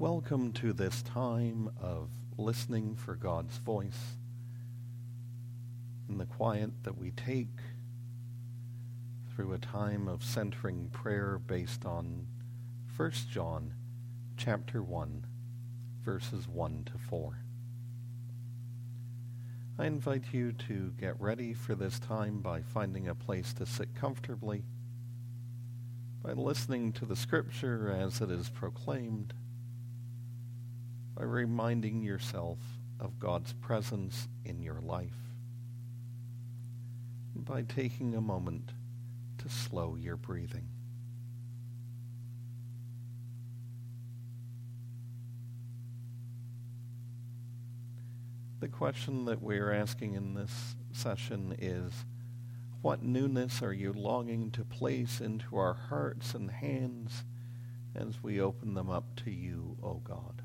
Welcome to this time of listening for God's voice in the quiet that we take through a time of centering prayer based on 1 John chapter 1 verses 1 to 4. I invite you to get ready for this time by finding a place to sit comfortably, by listening to the scripture as it is proclaimed, by reminding yourself of God's presence in your life, and by taking a moment to slow your breathing. The question that we're asking in this session is, what newness are you longing to place into our hearts and hands as we open them up to you, O God?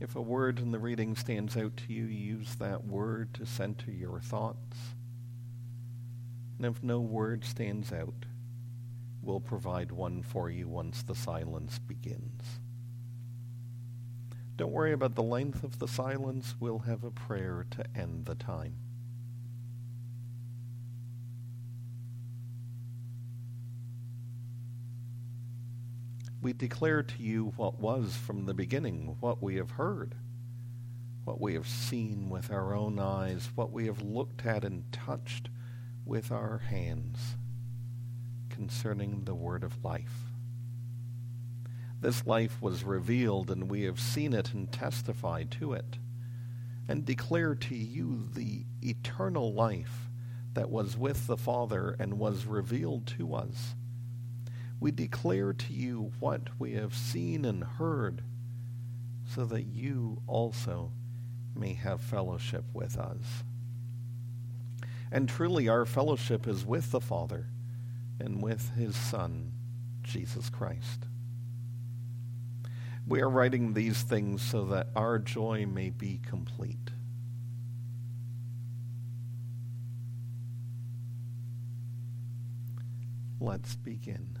If a word in the reading stands out to you, use that word to center your thoughts. And if no word stands out, we'll provide one for you once the silence begins. Don't worry about the length of the silence. We'll have a prayer to end the time. We declare to you what was from the beginning, what we have heard, what we have seen with our own eyes, what we have looked at and touched with our hands concerning the word of life. This life was revealed, and we have seen it and testified to it, and declare to you the eternal life that was with the Father and was revealed to us we declare to you what we have seen and heard, so that you also may have fellowship with us. And truly, our fellowship is with the Father and with his Son, Jesus Christ. We are writing these things so that our joy may be complete. Let's begin.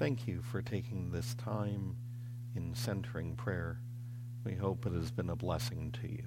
Thank you for taking this time in centering prayer. We hope it has been a blessing to you.